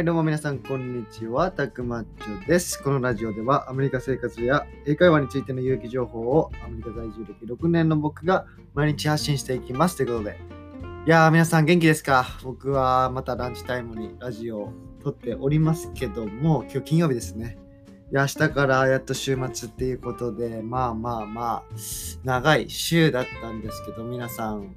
はい、どうも皆さん、こんにちは。たくまっちょです。このラジオでは、アメリカ生活や英会話についての有益情報を、アメリカ在住歴6年の僕が毎日発信していきます。ということで、いやー、皆さん元気ですか？僕はまたランチタイムにラジオを撮っておりますけども、今日金曜日ですね。いや、明日からやっと週末っていうことで、まあまあまあ、長い週だったんですけど、皆さん、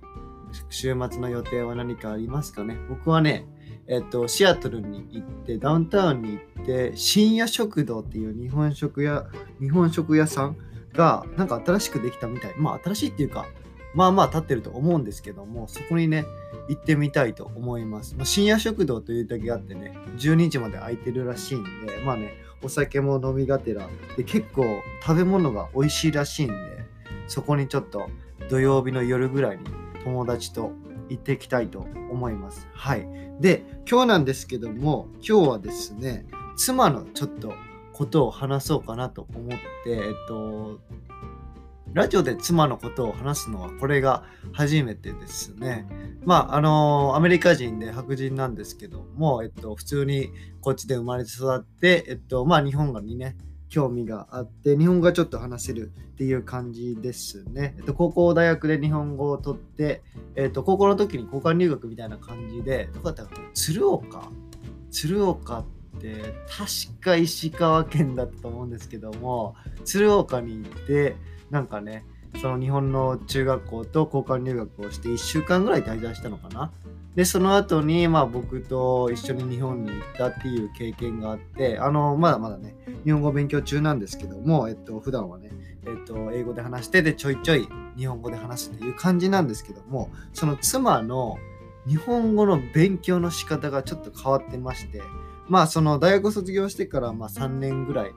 週末の予定は何かありますかね？僕はね、えっと、シアトルに行って、ダウンタウンに行って、深夜食堂っていう日本食屋、日本食屋さんが、なんか新しくできたみたい。まあ、新しいっていうか、まあまあ経ってると思うんですけども、そこにね、行ってみたいと思います。まあ、深夜食堂というだけあってね、12時まで空いてるらしいんで、まあね、お酒も飲みがてら、で、結構食べ物が美味しいらしいんで、そこにちょっと土曜日の夜ぐらいに友達と行ってきたいと思います。はい。で、今日なんですけども、今日はですね、妻のちょっとことを話そうかなと思って、えっと、ラジオで妻のことを話すのはこれが初めてですね。まあ、あのアメリカ人で白人なんですけども、えっと、普通にこっちで生まれて育って、えっと、まあ、日本語にね、興味があって、日本語がちょっと話せるっていう感じですね。えっと、高校、大学で日本語を取って、えっと、高校の時に交換留学みたいな感じで、どこだったか鶴岡鶴岡って、確か石川県だったと思うんですけども、鶴岡に行って、なんかね、その日本の中学校と交換留学をして1週間ぐらい滞在したのかな。で、その後に、まあ僕と一緒に日本に行ったっていう経験があって、あの、まだまだね、日本語勉強中なんですけども、えっと、普段はね、えっと、英語で話して、で、ちょいちょい日本語で話すっていう感じなんですけども、その妻の日本語の勉強の仕方がちょっと変わってまして、まあ、その大学卒業してからま3年ぐらい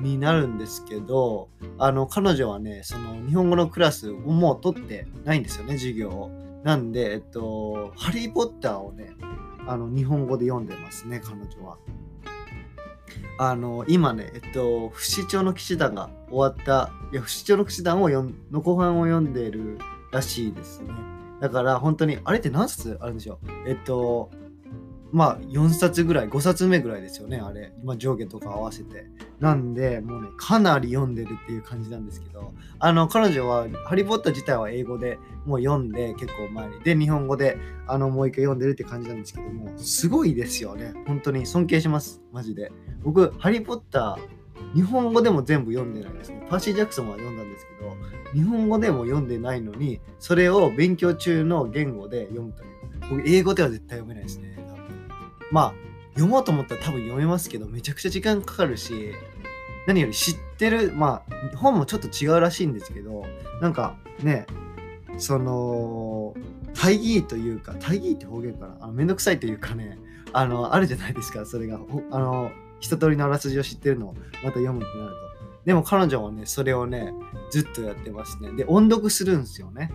になるんですけど、あの、彼女はね、その日本語のクラスをもう取ってないんですよね、授業を。なんで、えっと、ハリー・ポッターをね、あの、日本語で読んでますね、彼女は。あの、今ね、えっと、不死鳥の騎士団が終わった、いや、不死鳥の騎士団を読んの後半を読んでるらしいですね。だから、本当に、あれって何冊あるんでしょう？えっと、まあ、4冊ぐらい、5冊目ぐらいですよね、あれ。まあ、上下とか合わせて。なんで、もうね、かなり読んでるっていう感じなんですけど、あの、彼女は、ハリー・ポッター自体は英語でもう読んで、結構前に。で、日本語で、あの、もう一回読んでるって感じなんですけども、すごいですよね。本当に尊敬します。マジで。僕、ハリー・ポッター、日本語でも全部読んでないですね。パーシー・ジャクソンは読んだんですけど、日本語でも読んでないのに、それを勉強中の言語で読むという。僕、英語では絶対読めないですね。まあ、読もうと思ったら多分読めますけど、めちゃくちゃ時間かかるし、何より知ってる、まあ、本もちょっと違うらしいんですけど、なんかね、その、大義というか、大義って方言かな？あのめんどくさいというかね、あの、あるじゃないですか、それが。ほあの、一通りのあらすじを知ってるのをまた読むってなると。でも彼女はね、それをね、ずっとやってますね。で、音読するんですよね。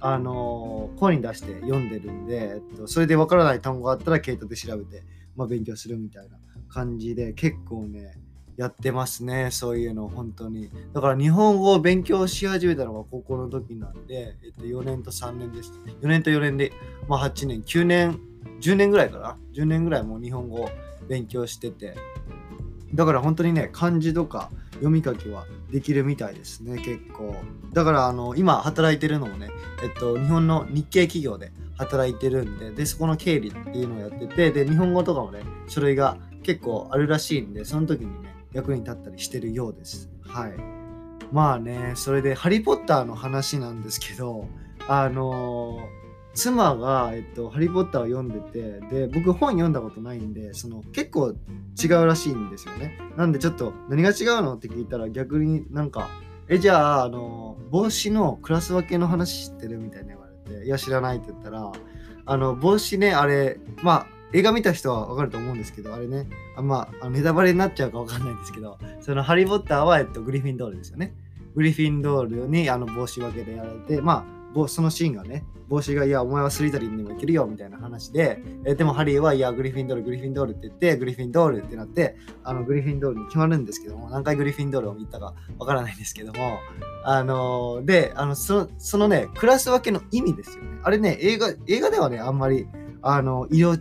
あの声に出して読んでるんで、えっと、それでわからない単語があったら携帯で調べて、まあ、勉強するみたいな感じで結構ねやってますねそういうの本当に。だから日本語を勉強し始めたのが高校の時なんで、えっと、4年と3年です。4年と4年で、まあ、8年9年10年ぐらいかな？10年ぐらいもう日本語を勉強しててだから本当にね漢字とか読み書きはできるみたいですね結構。だからあの今働いてるのもねえっと日本の日系企業で働いてるんででそこの経理っていうのをやっててで日本語とかもね書類が結構あるらしいんでその時にね役に立ったりしてるようです。はい。まあねそれで「ハリー・ポッター」の話なんですけどあの妻が、えっと、ハリー・ポッターを読んでて、で、僕本読んだことないんで、その結構違うらしいんですよね。なんでちょっと何が違うのって聞いたら逆になんか、え、じゃあ、あの、帽子のクラス分けの話知ってるみたいに言われて、いや、知らないって言ったら、あの、帽子ね、あれ、まあ、映画見た人はわかると思うんですけど、あれね、あんまあ、ネタバレになっちゃうかわかんないんですけど、そのハリー・ポッターは、えっと、グリフィンドールですよね。グリフィンドールにあの帽子分けでやられて、まあ、そのシーンがね、帽子が、いや、お前はスリザリンにも行けるよ、みたいな話で、えでもハリーは、いや、グリフィンドール、グリフィンドールって言って、グリフィンドールってなって、あの、グリフィンドールに決まるんですけども、何回グリフィンドールを見たかわからないんですけども、あのーで、あの、その、そのね、クラス分けの意味ですよね。あれね、映画、映画ではね、あんまり、あの色違い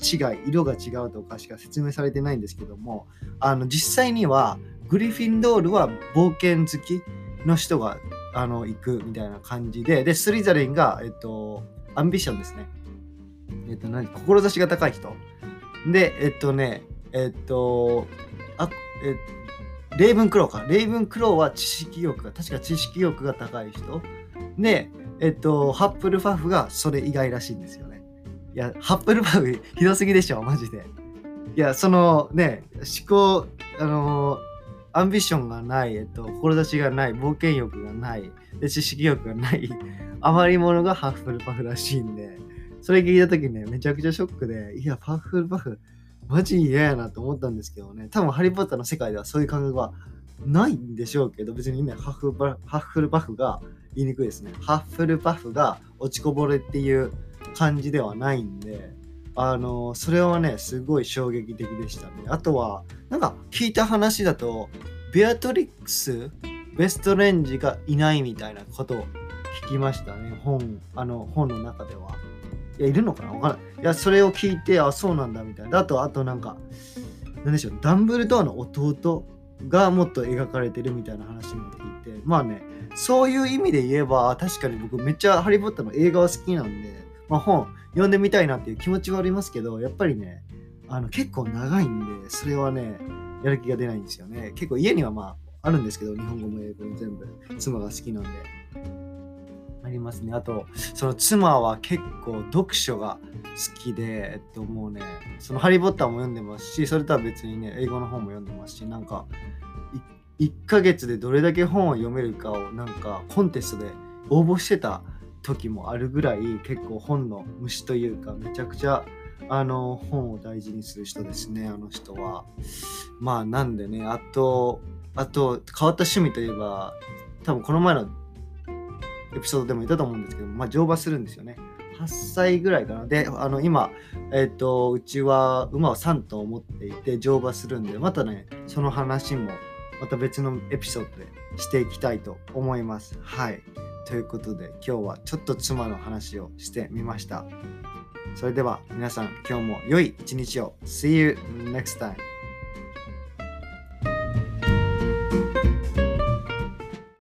色が違うとかしか説明されてないんですけどもあの実際にはグリフィンドールは冒険好きの人があの行くみたいな感じででスリザリンが、えっと、アンビションですね。えっと何？志が高い人でえっとねえっとあえレイブンクローかレイブンクローは知識欲が確か知識欲が高い人でえっとハップルファフがそれ以外らしいんですよね。いや、ハップルパフひどすぎでしょ、マジで。いや、そのね、思考、あのアンビションがない、えっと、志がない、冒険欲がない、で知識欲がない、余り物がハッフルパフらしいんで、それ聞いた時ね、めちゃくちゃショックで、いや、ハッフルパフ、マジ嫌やなと思ったんですけどね、多分ハリー・ポッターの世界ではそういう感覚はないんでしょうけど、別にね、ハッフルハッフルパフが言いにくいですね。ハッフルパフが落ちこぼれっていう感じではないんで、あの、それはね、すごい衝撃的でしたね。あとは、なんか聞いた話だと、ベアトリックス、ベストレンジがいないみたいなことを聞きましたね。本、あの、本の中では。いや、いるのかな？わからない。いや、それを聞いて、あ、そうなんだみたいな。あと、あとなんか、なんでしょう、ダンブルドアの弟がもっと描かれてるみたいな話も聞いて、まあね、そういう意味で言えば、確かに僕めっちゃハリー・ポッターの映画は好きなんで、まあ、本読んでみたいなっていう気持ちはありますけど、やっぱりね、あの結構長いんで、それはね、やる気が出ないんですよね。結構家にはまああるんですけど、日本語も英語も全部、妻が好きなんで。ありますね。あと、その妻は結構読書が好きで、えっともうね、そのハリー・ポッターも読んでますし、それとは別にね、英語の本も読んでますし、なんか、1ヶ月でどれだけ本を読めるかをなんかコンテストで応募してた時もあるぐらい結構本の虫というかめちゃくちゃあの本を大事にする人ですねあの人は。まあなんでねあとあと変わった趣味といえば多分この前のエピソードでも言ったと思うんですけどまあ乗馬するんですよね。8歳ぐらいかな。であの今えっ、ー、とうちは馬を3頭持っていて乗馬するんでまたねその話もまた別のエピソードでしていきたいと思います。はい。ということで今日はちょっと妻の話をしてみました。それでは皆さん今日も良い一日を。See you next time.